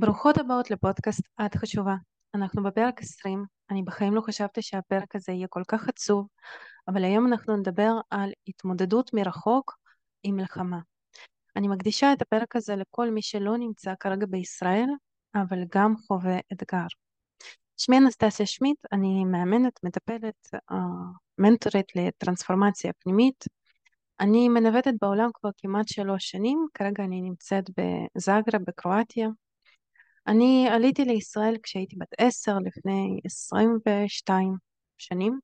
ברוכות הבאות לפודקאסט את חשובה. אנחנו בפרק 20, אני בחיים לא חשבתי שהפרק הזה יהיה כל כך עצוב, אבל היום אנחנו נדבר על התמודדות מרחוק עם מלחמה. אני מקדישה את הפרק הזה לכל מי שלא נמצא כרגע בישראל, אבל גם חווה אתגר. שמי אנסטסיה שמיט, אני מאמנת, מטפלת, מנטורית לטרנספורמציה פנימית. אני מנווטת בעולם כבר כמעט שלוש שנים, כרגע אני נמצאת בזאגרה בקרואטיה, אני עליתי לישראל כשהייתי בת עשר, לפני עשרים ושתיים שנים,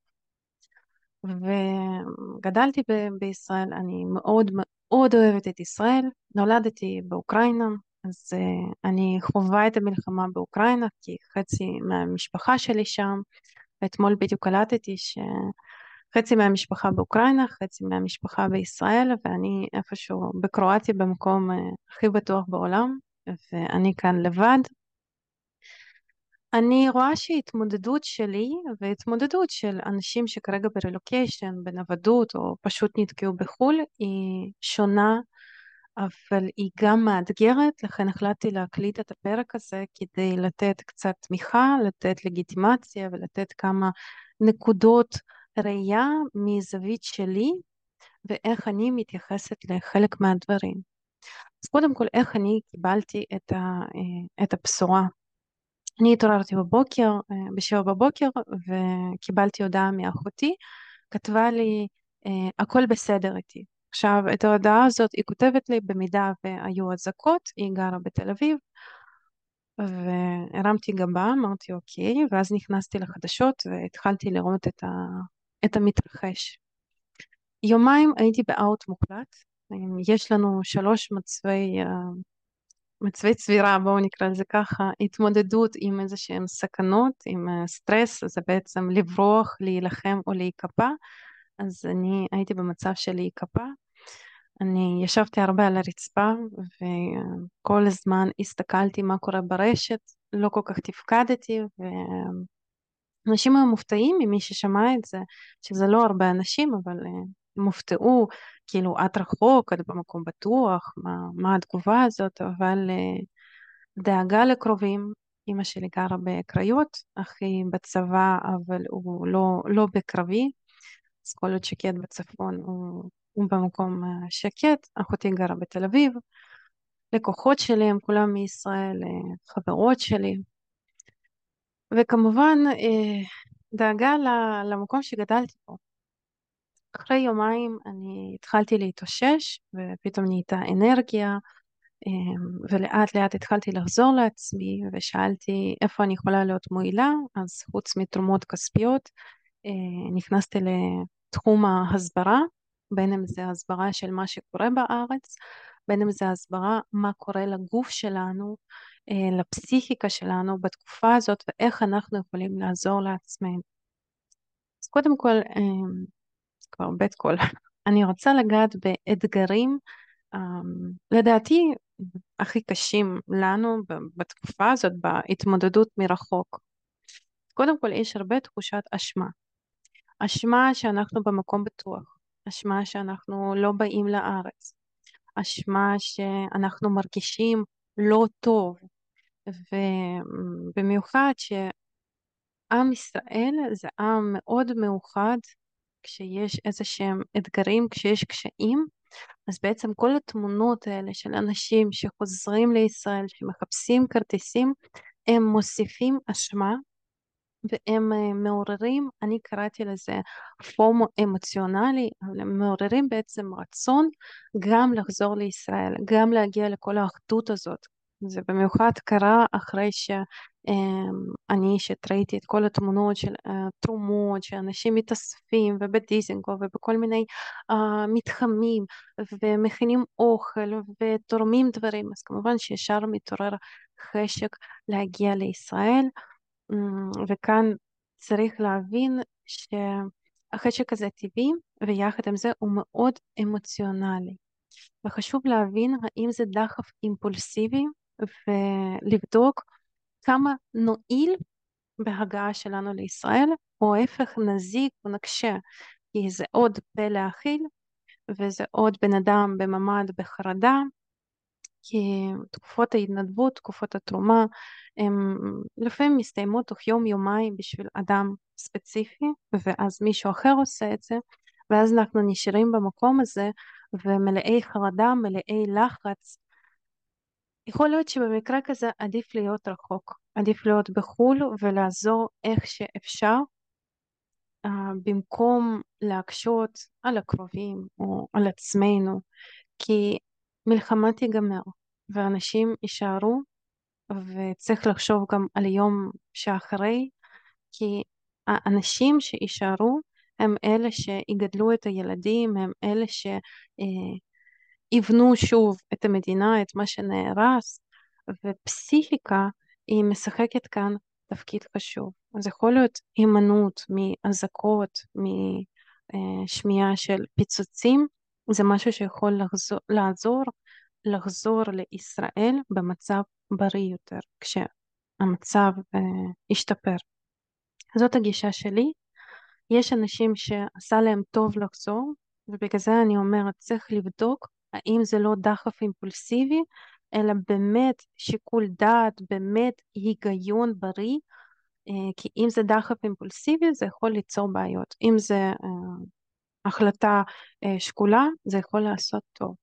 וגדלתי ב- בישראל. אני מאוד מאוד אוהבת את ישראל. נולדתי באוקראינה, אז uh, אני חווה את המלחמה באוקראינה, כי חצי מהמשפחה שלי שם. אתמול בדיוק קלטתי שחצי מהמשפחה באוקראינה, חצי מהמשפחה בישראל, ואני איפשהו בקרואטיה במקום uh, הכי בטוח בעולם. ואני כאן לבד. אני רואה שהתמודדות שלי והתמודדות של אנשים שכרגע ברילוקיישן, בנוודות או פשוט נתקעו בחו"ל היא שונה, אבל היא גם מאתגרת, לכן החלטתי להקליט את הפרק הזה כדי לתת קצת תמיכה, לתת לגיטימציה ולתת כמה נקודות ראייה מזווית שלי ואיך אני מתייחסת לחלק מהדברים. אז קודם כל איך אני קיבלתי את, ה, את הבשורה. אני התעוררתי בבוקר, בשבע בבוקר, וקיבלתי הודעה מאחותי, כתבה לי, הכל בסדר איתי. עכשיו, את ההודעה הזאת היא כותבת לי במידה והיו אזעקות, היא גרה בתל אביב, והרמתי גבה, אמרתי אוקיי, ואז נכנסתי לחדשות והתחלתי לראות את, ה, את המתרחש. יומיים הייתי באאוט מוחלט, יש לנו שלוש מצבי, אה, מצבי צבירה, בואו נקרא לזה ככה, התמודדות עם איזה שהן סכנות, עם אה, סטרס, זה בעצם לברוח, להילחם או להיקפא, אז אני הייתי במצב של להיקפא. אני ישבתי הרבה על הרצפה וכל הזמן הסתכלתי מה קורה ברשת, לא כל כך תפקדתי ואנשים היו מופתעים ממי ששמע את זה, שזה לא הרבה אנשים, אבל אה, הם הופתעו כאילו את רחוק, את במקום בטוח, מה, מה התגובה הזאת, אבל uh, דאגה לקרובים, אימא שלי גרה בקריות, אחי בצבא אבל הוא לא, לא בקרבי, אז כל עוד שקט בצפון הוא, הוא במקום שקט, אחותי גרה בתל אביב, לקוחות שלי הם כולם מישראל, uh, חברות שלי, וכמובן uh, דאגה למקום שגדלתי בו. אחרי יומיים אני התחלתי להתאושש ופתאום נהייתה אנרגיה אמ, ולאט לאט התחלתי לחזור לעצמי ושאלתי איפה אני יכולה להיות מועילה אז חוץ מתרומות כספיות אה, נכנסתי לתחום ההסברה בין אם זה הסברה של מה שקורה בארץ בין אם זה הסברה מה קורה לגוף שלנו אה, לפסיכיקה שלנו בתקופה הזאת ואיך אנחנו יכולים לעזור לעצמנו. אז קודם כל אמ, כבר בית קול. אני רוצה לגעת באתגרים, um, לדעתי, הכי קשים לנו בתקופה הזאת, בהתמודדות מרחוק. קודם כל, יש הרבה תחושת אשמה. אשמה שאנחנו במקום בטוח, אשמה שאנחנו לא באים לארץ, אשמה שאנחנו מרגישים לא טוב, ובמיוחד שעם ישראל זה עם מאוד מאוחד כשיש איזה שהם אתגרים, כשיש קשיים, אז בעצם כל התמונות האלה של אנשים שחוזרים לישראל, שמחפשים כרטיסים, הם מוסיפים אשמה והם אה, מעוררים, אני קראתי לזה פומו אמוציונלי, אבל הם מעוררים בעצם רצון גם לחזור לישראל, גם להגיע לכל האחדות הזאת, זה במיוחד קרה אחרי שאני אישית ראיתי את כל התמונות של תרומות שאנשים מתאספים ובדיזינגו ובכל מיני uh, מתחמים ומכינים אוכל ותורמים דברים אז כמובן שישר מתעורר חשק להגיע לישראל וכאן צריך להבין שהחשק הזה טבעי ויחד עם זה הוא מאוד אמוציונלי וחשוב להבין האם זה דחף אימפולסיבי ולבדוק כמה נועיל בהגעה שלנו לישראל, או ההפך נזיק או נקשה, כי זה עוד פה להכיל, וזה עוד בן אדם בממ"ד בחרדה, כי תקופות ההתנדבות, תקופות התרומה, הן לפעמים מסתיימות תוך יום-יומיים בשביל אדם ספציפי, ואז מישהו אחר עושה את זה, ואז אנחנו נשארים במקום הזה ומלאי חרדה, מלאי לחץ. יכול להיות שבמקרה כזה עדיף להיות רחוק, עדיף להיות בחו"ל ולעזור איך שאפשר, uh, במקום להקשות על הקרובים או על עצמנו, כי מלחמה תיגמר ואנשים יישארו וצריך לחשוב גם על יום שאחרי, כי האנשים שיישארו הם אלה שיגדלו את הילדים, הם אלה שיבנו שוב את המדינה, את מה שנהרס, ופסיכיקה היא משחקת כאן תפקיד חשוב. אז יכול להיות הימנעות מאזעקות, משמיעה של פיצוצים, זה משהו שיכול לחזור, לעזור לחזור לישראל במצב בריא יותר, כשהמצב uh, ישתפר. זאת הגישה שלי. יש אנשים שעשה להם טוב לחזור, ובגלל זה אני אומרת, צריך לבדוק האם זה לא דחף אימפולסיבי, אלא באמת שיקול דעת, באמת היגיון בריא, uh, כי אם זה דחף אימפולסיבי זה יכול ליצור בעיות. אם זה uh, החלטה uh, שקולה, זה יכול לעשות טוב.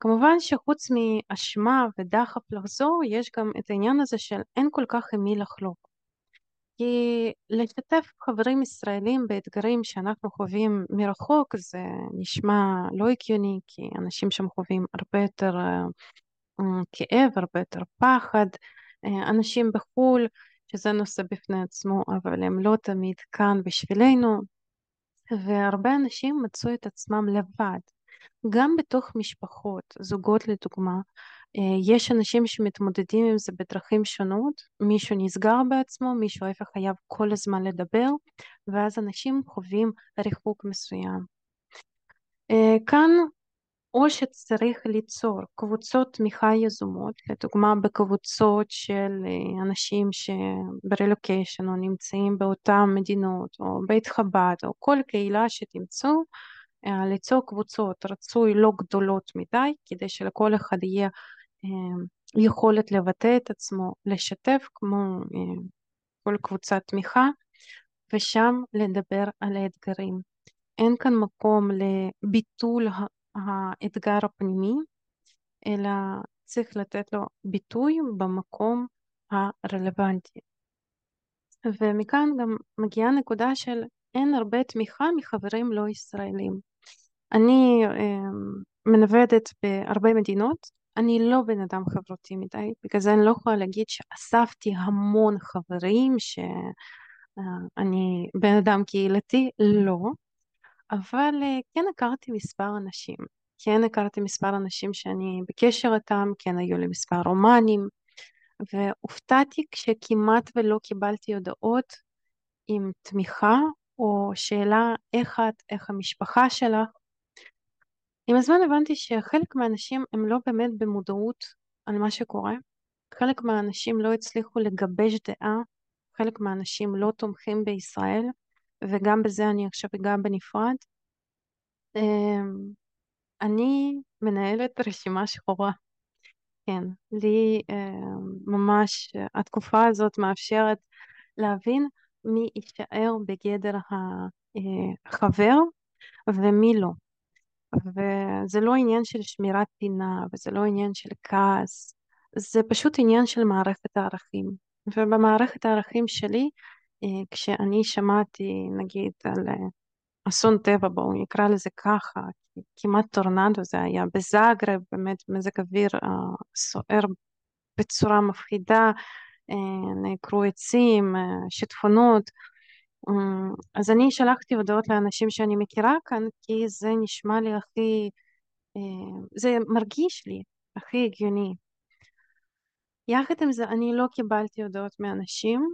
כמובן שחוץ מאשמה ודחף לחזור, יש גם את העניין הזה של אין כל כך עם מי לחלוק. כי לשתף חברים ישראלים באתגרים שאנחנו חווים מרחוק זה נשמע לא הגיוני, כי אנשים שם חווים הרבה יותר כאב, הרבה יותר פחד. אנשים בחו"ל, שזה נושא בפני עצמו, אבל הם לא תמיד כאן בשבילנו, והרבה אנשים מצאו את עצמם לבד. גם בתוך משפחות, זוגות לדוגמה, יש אנשים שמתמודדים עם זה בדרכים שונות, מישהו נסגר בעצמו, מישהו ההפך חייב כל הזמן לדבר, ואז אנשים חווים ריחוק מסוים. כאן או שצריך ליצור קבוצות תמיכה יזומות, לדוגמה בקבוצות של אנשים שברילוקיישן או נמצאים באותן מדינות, או בית חב"ד, או כל קהילה שתמצאו, ליצור קבוצות רצוי לא גדולות מדי, כדי שלכל אחד יהיה יכולת לבטא את עצמו, לשתף כמו אה, כל קבוצת תמיכה, ושם לדבר על האתגרים. אין כאן מקום לביטול האתגר הפנימי, אלא צריך לתת לו ביטוי במקום הרלוונטי. ומכאן גם מגיעה נקודה של אין הרבה תמיכה מחברים לא ישראלים. אני אמ, מנוודת בהרבה מדינות, אני לא בן אדם חברותי מדי, בגלל זה אני לא יכולה להגיד שאספתי המון חברים, שאני בן אדם קהילתי, לא, אבל אה, כן הכרתי מספר אנשים, כן הכרתי מספר אנשים שאני בקשר איתם, כן היו לי מספר רומנים, והופתעתי כשכמעט ולא קיבלתי הודעות עם תמיכה או שאלה איך את, איך המשפחה שלך, עם הזמן הבנתי שחלק מהאנשים הם לא באמת במודעות על מה שקורה, חלק מהאנשים לא הצליחו לגבש דעה, חלק מהאנשים לא תומכים בישראל, וגם בזה אני עכשיו אגע בנפרד. אמ, אני מנהלת רשימה שחורה. כן, לי אמ, ממש התקופה הזאת מאפשרת להבין מי יישאר בגדר החבר ומי לא. וזה לא עניין של שמירת פינה וזה לא עניין של כעס, זה פשוט עניין של מערכת הערכים. ובמערכת הערכים שלי, אה, כשאני שמעתי נגיד על אה, אסון טבע, בואו נקרא לזה ככה, כמעט טורנדו זה היה בזאגרב, באמת מזג אוויר אה, סוער בצורה מפחידה, נעקרו עצים, שיטפונות, אז אני שלחתי הודעות לאנשים שאני מכירה כאן, כי זה נשמע לי הכי, אה, זה מרגיש לי הכי הגיוני. יחד עם זה אני לא קיבלתי הודעות מאנשים,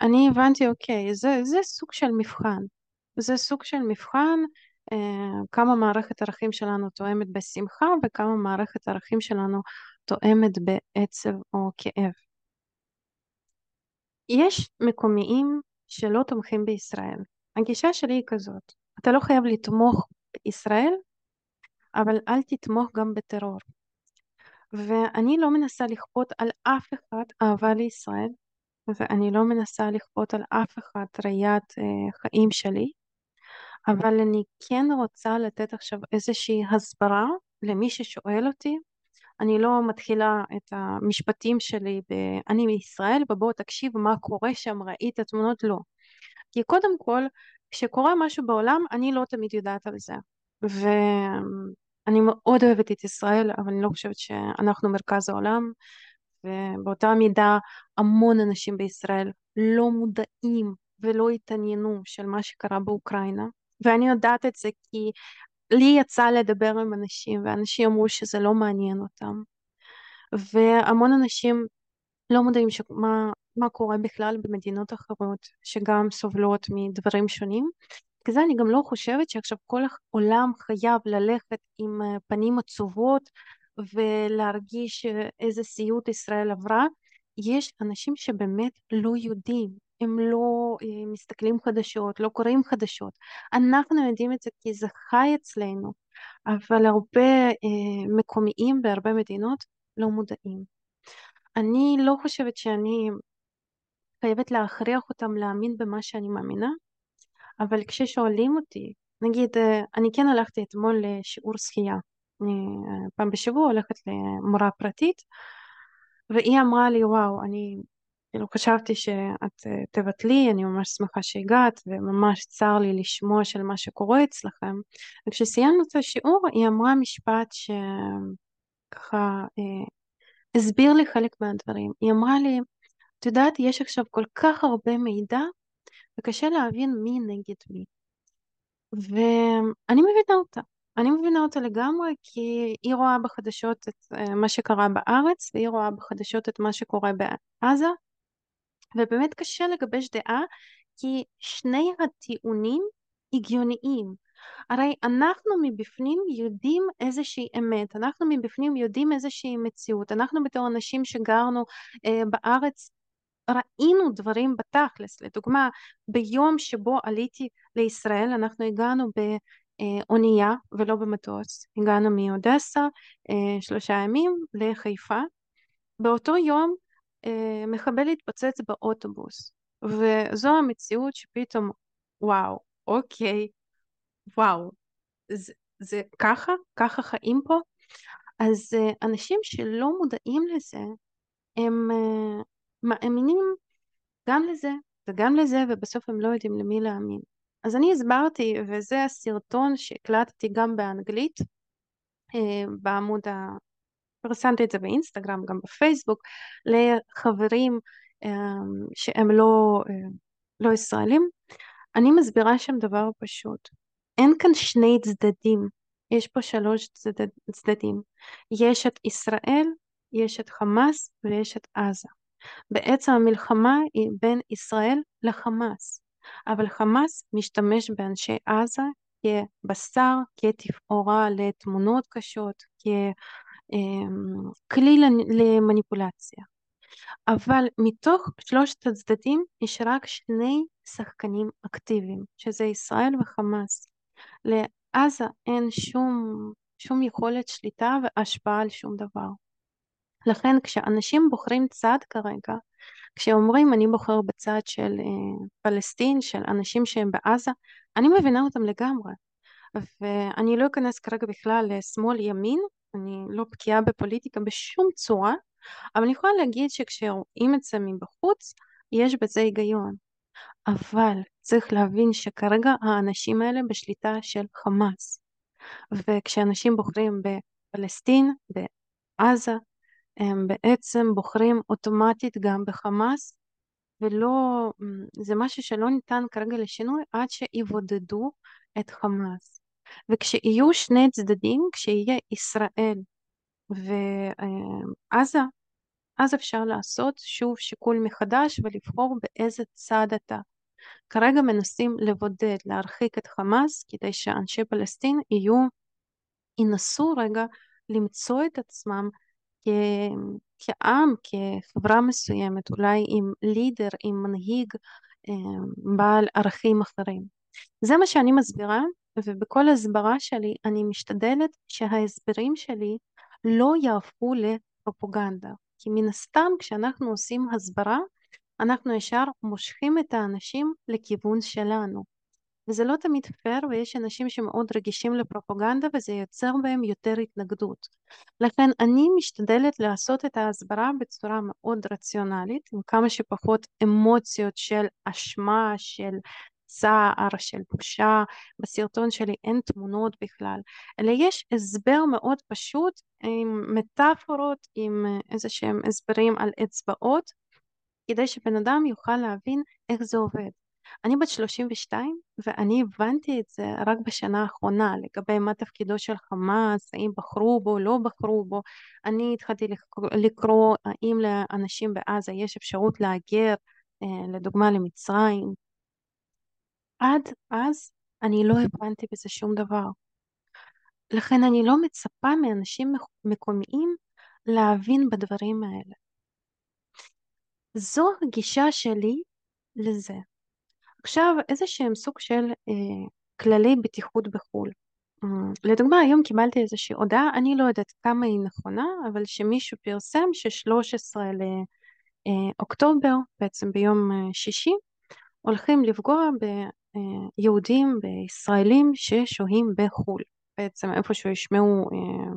ואני הבנתי, אוקיי, זה, זה סוג של מבחן. זה סוג של מבחן אה, כמה מערכת הערכים שלנו תואמת בשמחה וכמה מערכת הערכים שלנו תואמת בעצב או כאב. יש מקומיים שלא תומכים בישראל. הגישה שלי היא כזאת, אתה לא חייב לתמוך בישראל, אבל אל תתמוך גם בטרור. ואני לא מנסה לכפות על אף אחד אהבה לישראל, ואני לא מנסה לכפות על אף אחד ראיית אה, חיים שלי, אבל אני כן רוצה לתת עכשיו איזושהי הסברה למי ששואל אותי. אני לא מתחילה את המשפטים שלי ב... אני מישראל ובוא תקשיב מה קורה שם, ראית תמונות? לא. כי קודם כל, כשקורה משהו בעולם, אני לא תמיד יודעת על זה. ואני מאוד אוהבת את ישראל, אבל אני לא חושבת שאנחנו מרכז העולם, ובאותה מידה המון אנשים בישראל לא מודעים ולא התעניינו של מה שקרה באוקראינה. ואני יודעת את זה כי לי יצא לדבר עם אנשים, ואנשים אמרו שזה לא מעניין אותם. והמון אנשים לא מודעים שמה, מה קורה בכלל במדינות אחרות, שגם סובלות מדברים שונים. כזה אני גם לא חושבת שעכשיו כל העולם חייב ללכת עם אה, פנים עצובות ולהרגיש אה, איזה סיוט ישראל עברה. יש אנשים שבאמת לא יודעים, הם לא אה, מסתכלים חדשות, לא קוראים חדשות. אנחנו יודעים את זה כי זה חי אצלנו, אבל הרבה אה, מקומיים בהרבה מדינות לא מודעים. אני לא חושבת שאני חייבת להכריח אותם להאמין במה שאני מאמינה, אבל כששואלים אותי, נגיד, אה, אני כן הלכתי אתמול לשיעור שחייה. אני פעם בשבוע הולכת למורה פרטית, והיא אמרה לי, וואו, אני כאילו חשבתי שאת אה, תבטלי, אני ממש שמחה שהגעת, וממש צר לי לשמוע של מה שקורה אצלכם. וכשסיימנו את השיעור, היא אמרה משפט שככה אה, הסביר לי חלק מהדברים. היא אמרה לי, את יודעת, יש עכשיו כל כך הרבה מידע, וקשה להבין מי נגד מי. ואני מבינה אותה. אני מבינה אותה לגמרי כי היא רואה בחדשות את אה, מה שקרה בארץ והיא רואה בחדשות את מה שקורה בעזה ובאמת קשה לגבש דעה כי שני הטיעונים הגיוניים. הרי אנחנו מבפנים יודעים איזושהי אמת, אנחנו מבפנים יודעים איזושהי מציאות, אנחנו בתור אנשים שגרנו אה, בארץ ראינו דברים בתכלס, לדוגמה ביום שבו עליתי לישראל אנחנו הגענו באונייה ולא במטוס, הגענו מאודסה אה, שלושה ימים לחיפה, באותו יום אה, מחבל התפוצץ באוטובוס, וזו המציאות שפתאום, וואו, אוקיי, וואו, זה, זה ככה? ככה חיים פה? אז אנשים שלא מודעים לזה, הם מאמינים גם לזה וגם לזה, ובסוף הם לא יודעים למי להאמין. אז אני הסברתי, וזה הסרטון שהקלטתי גם באנגלית, בעמוד פרסמתי את זה באינסטגרם, גם בפייסבוק, לחברים אמ, שהם לא, אה, לא ישראלים. אני מסבירה שם דבר פשוט. אין כאן שני צדדים, יש פה שלוש צדד, צדדים. יש את ישראל, יש את חמאס ויש את עזה. בעצם המלחמה היא בין ישראל לחמאס, אבל חמאס משתמש באנשי עזה כבשר, כתפאורה לתמונות קשות, כ... אמ, כלי למניפולציה. אבל מתוך שלושת הצדדים יש רק שני שחקנים אקטיביים, שזה ישראל וחמאס. לעזה אין שום, שום יכולת שליטה והשפעה על שום דבר. לכן כשאנשים בוחרים צד כרגע, כשאומרים אני בוחר בצד של אה, פלסטין, של אנשים שהם בעזה, אני מבינה אותם לגמרי. ואני לא אכנס כרגע בכלל לשמאל ימין, אני לא בקיאה בפוליטיקה בשום צורה, אבל אני יכולה להגיד שכשרואים את זה מבחוץ, יש בזה היגיון. אבל צריך להבין שכרגע האנשים האלה בשליטה של חמאס. וכשאנשים בוחרים בפלסטין, בעזה, הם בעצם בוחרים אוטומטית גם בחמאס, ולא, זה משהו שלא ניתן כרגע לשינוי עד שיבודדו את חמאס. וכשיהיו שני צדדים, כשיהיה ישראל ועזה, אז אפשר לעשות שוב שיקול מחדש ולבחור באיזה צד אתה. כרגע מנסים לבודד, להרחיק את חמאס, כדי שאנשי פלסטין יהיו, ינסו רגע למצוא את עצמם כ... כעם, כחברה מסוימת, אולי עם לידר, עם מנהיג אה, בעל ערכים אחרים. זה מה שאני מסבירה, ובכל הסברה שלי אני משתדלת שההסברים שלי לא יהפכו לפרופוגנדה. כי מן הסתם כשאנחנו עושים הסברה, אנחנו ישר מושכים את האנשים לכיוון שלנו. וזה לא תמיד פייר ויש אנשים שמאוד רגישים לפרופגנדה וזה יוצר בהם יותר התנגדות. לכן אני משתדלת לעשות את ההסברה בצורה מאוד רציונלית, עם כמה שפחות אמוציות של אשמה, של צער, של בושה, בסרטון שלי אין תמונות בכלל, אלא יש הסבר מאוד פשוט עם מטאפורות, עם איזה שהם הסברים על אצבעות, כדי שבן אדם יוכל להבין איך זה עובד. אני בת 32 ואני הבנתי את זה רק בשנה האחרונה לגבי מה תפקידו של חמאס, האם בחרו בו, לא בחרו בו. אני התחלתי לקרוא האם לאנשים בעזה יש אפשרות להגר אה, לדוגמה למצרים. עד אז אני לא הבנתי בזה שום דבר. לכן אני לא מצפה מאנשים מקומיים להבין בדברים האלה. זו הגישה שלי לזה. עכשיו איזה שהם סוג של אה, כללי בטיחות בחו"ל. אה, לדוגמה היום קיבלתי איזושהי הודעה, אני לא יודעת כמה היא נכונה, אבל שמישהו פרסם ש-13 לאוקטובר, בעצם ביום אה, שישי, הולכים לפגוע ביהודים, בישראלים ששוהים בחו"ל. בעצם איפשהו ישמעו אה,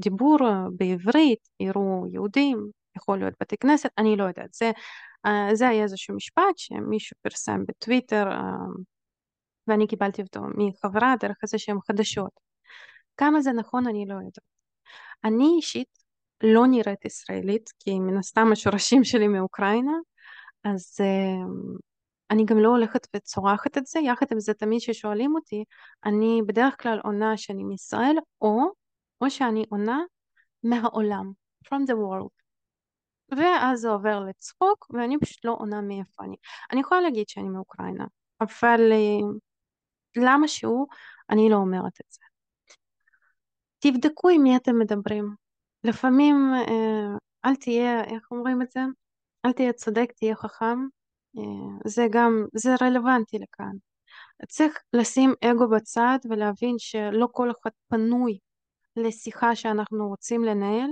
דיבור בעברית, יראו יהודים, יכול להיות בתי כנסת, אני לא יודעת. זה אה, זה היה איזשהו משפט שמישהו פרסם בטוויטר אה, ואני קיבלתי אותו מחברה דרך איזה שהם חדשות. כמה זה נכון אני לא יודעת. אני אישית לא נראית ישראלית כי מן הסתם השורשים שלי מאוקראינה אז אני גם לא הולכת וצורחת את זה יחד עם זה תמיד כששואלים אותי אני בדרך כלל עונה שאני מישראל או או שאני עונה מהעולם from the world ואז זה עובר לצחוק ואני פשוט לא עונה מאיפה אני. אני יכולה להגיד שאני מאוקראינה, אבל אה, למה שהוא אני לא אומרת את זה. תבדקו עם מי אתם מדברים. לפעמים אה, אל תהיה, איך אומרים את זה? אל תהיה צודק, תהיה חכם. זה גם, זה רלוונטי לכאן. צריך לשים אגו בצד ולהבין שלא כל אחד פנוי לשיחה שאנחנו רוצים לנהל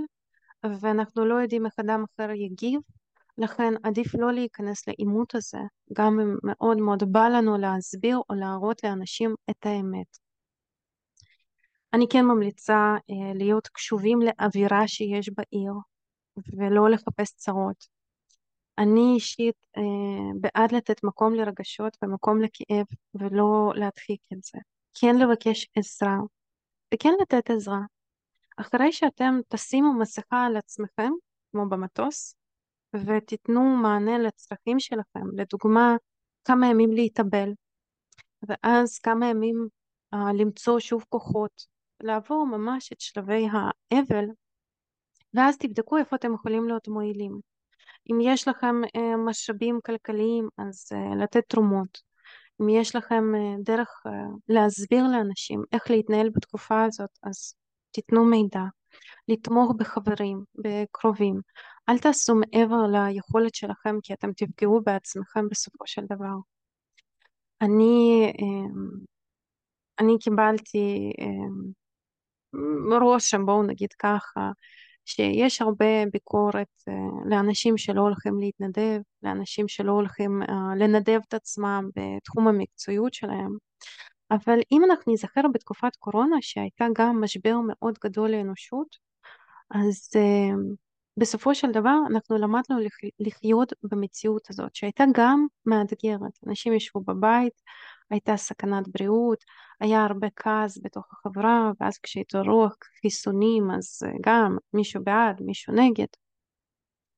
ואנחנו לא יודעים איך אדם אחר יגיב, לכן עדיף לא להיכנס לעימות הזה, גם אם מאוד מאוד בא לנו להסביר או להראות לאנשים את האמת. אני כן ממליצה להיות קשובים לאווירה שיש בעיר ולא לחפש צרות. אני אישית אה, בעד לתת מקום לרגשות ומקום לכאב ולא להדחיק את זה. כן לבקש עזרה וכן לתת עזרה. אחרי שאתם תשימו מסכה על עצמכם, כמו במטוס, ותיתנו מענה לצרכים שלכם, לדוגמה, כמה ימים להתאבל, ואז כמה ימים uh, למצוא שוב כוחות, לעבור ממש את שלבי האבל, ואז תבדקו איפה אתם יכולים להיות מועילים. אם יש לכם uh, משאבים כלכליים, אז uh, לתת תרומות. אם יש לכם uh, דרך להסביר לאנשים איך להתנהל בתקופה הזאת, אז תיתנו מידע, לתמוך בחברים, בקרובים. אל תעשו מעבר ליכולת שלכם כי אתם תפגעו בעצמכם בסופו של דבר. אני, אמ, אני קיבלתי אמ, רושם, בואו נגיד ככה, שיש הרבה ביקורת אה, לאנשים שלא הולכים להתנדב, לאנשים שלא הולכים אה, לנדב את עצמם בתחום המקצועיות שלהם. אבל אם אנחנו נזכר בתקופת קורונה שהייתה גם משבר מאוד גדול לאנושות, אז uh, בסופו של דבר אנחנו למדנו לחיות במציאות הזאת שהייתה גם מאתגרת. אנשים ישבו בבית, הייתה סכנת בריאות, היה הרבה כעס בתוך החברה, ואז כשהתעוררו חיסונים אז גם מישהו בעד, מישהו נגד.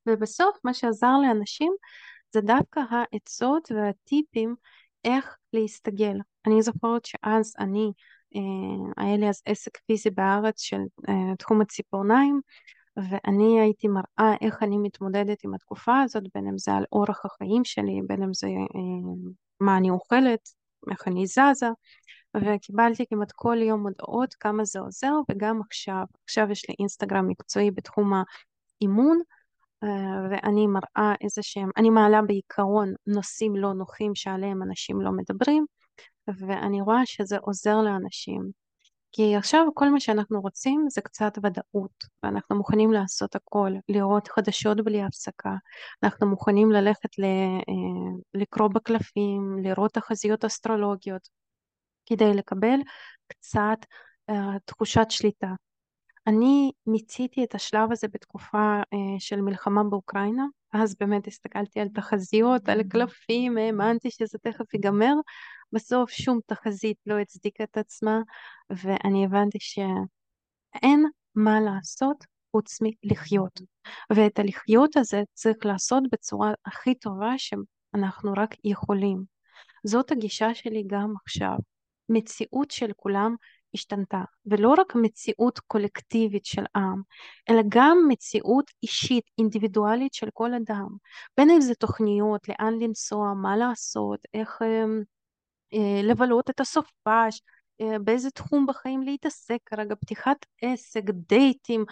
ובסוף מה שעזר לאנשים זה דווקא העצות והטיפים איך להסתגל. אני זוכרת שאז אני, אה, היה לי אז עסק פיזי בארץ של אה, תחום הציפורניים, ואני הייתי מראה איך אני מתמודדת עם התקופה הזאת, בין אם זה על אורח החיים שלי, בין אם זה אה, מה אני אוכלת, איך אני זזה, וקיבלתי כמעט כל יום הודעות כמה זה עוזר, וגם עכשיו, עכשיו יש לי אינסטגרם מקצועי בתחום האימון, אה, ואני מראה איזה שהם, אני מעלה בעיקרון נושאים לא נוחים שעליהם אנשים לא מדברים, ואני רואה שזה עוזר לאנשים. כי עכשיו כל מה שאנחנו רוצים זה קצת ודאות, ואנחנו מוכנים לעשות הכל, לראות חדשות בלי הפסקה, אנחנו מוכנים ללכת ל, אה, לקרוא בקלפים, לראות תחזיות אסטרולוגיות, כדי לקבל קצת uh, תחושת שליטה. אני מיציתי את השלב הזה בתקופה uh, של מלחמה באוקראינה, אז באמת הסתכלתי על תחזיות, על קלפים, האמנתי שזה תכף ייגמר, בסוף שום תחזית לא הצדיקה את עצמה, ואני הבנתי שאין מה לעשות חוץ מלחיות. ואת הלחיות הזה צריך לעשות בצורה הכי טובה שאנחנו רק יכולים. זאת הגישה שלי גם עכשיו. מציאות של כולם השתנתה, ולא רק מציאות קולקטיבית של עם, אלא גם מציאות אישית, אינדיבידואלית של כל אדם. בין אם זה תוכניות, לאן לנסוע, מה לעשות, איך אמ, לבלות את הסופש, באיזה תחום בחיים להתעסק כרגע, פתיחת עסק, דייטים,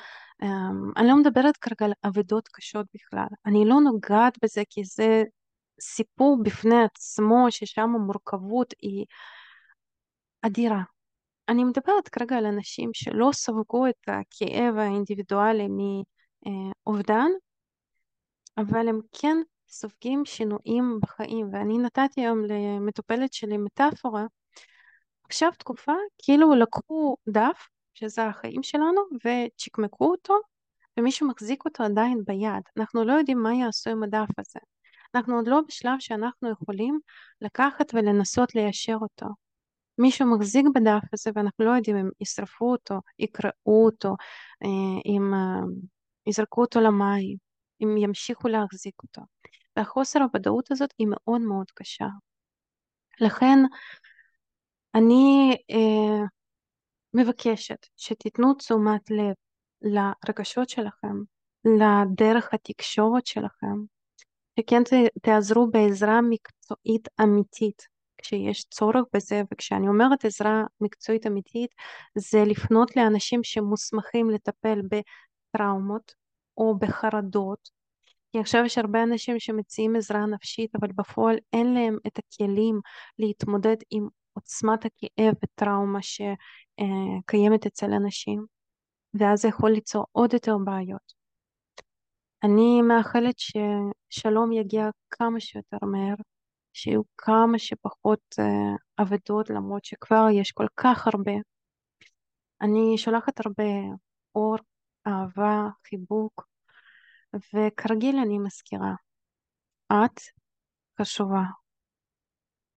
אני לא מדברת כרגע על אבדות קשות בכלל, אני לא נוגעת בזה כי זה סיפור בפני עצמו ששם המורכבות היא אדירה. אני מדברת כרגע על אנשים שלא ספגו את הכאב האינדיבידואלי מאובדן, אבל הם כן סופגים שינויים בחיים, ואני נתתי היום למטופלת שלי מטאפורה, עכשיו תקופה כאילו לקחו דף, שזה החיים שלנו, וצ'קמקו אותו, ומישהו מחזיק אותו עדיין ביד. אנחנו לא יודעים מה יעשו עם הדף הזה. אנחנו עוד לא בשלב שאנחנו יכולים לקחת ולנסות ליישר אותו. מישהו מחזיק בדף הזה ואנחנו לא יודעים אם ישרפו אותו, יקראו אותו, אה, אם אה, יזרקו אותו למים, אם ימשיכו להחזיק אותו. והחוסר הוודאות הזאת היא מאוד מאוד קשה. לכן אני אה, מבקשת שתיתנו תשומת לב לרגשות שלכם, לדרך התקשורת שלכם, שכן תעזרו בעזרה מקצועית אמיתית כשיש צורך בזה, וכשאני אומרת עזרה מקצועית אמיתית, זה לפנות לאנשים שמוסמכים לטפל בטראומות או בחרדות, כי עכשיו יש הרבה אנשים שמציעים עזרה נפשית, אבל בפועל אין להם את הכלים להתמודד עם עוצמת הכאב וטראומה שקיימת אצל אנשים, ואז זה יכול ליצור עוד יותר בעיות. אני מאחלת ששלום יגיע כמה שיותר מהר, שיהיו כמה שפחות uh, אבדות, למרות שכבר יש כל כך הרבה. אני שולחת הרבה אור, אהבה, חיבוק, וכרגיל אני מזכירה, את חשובה.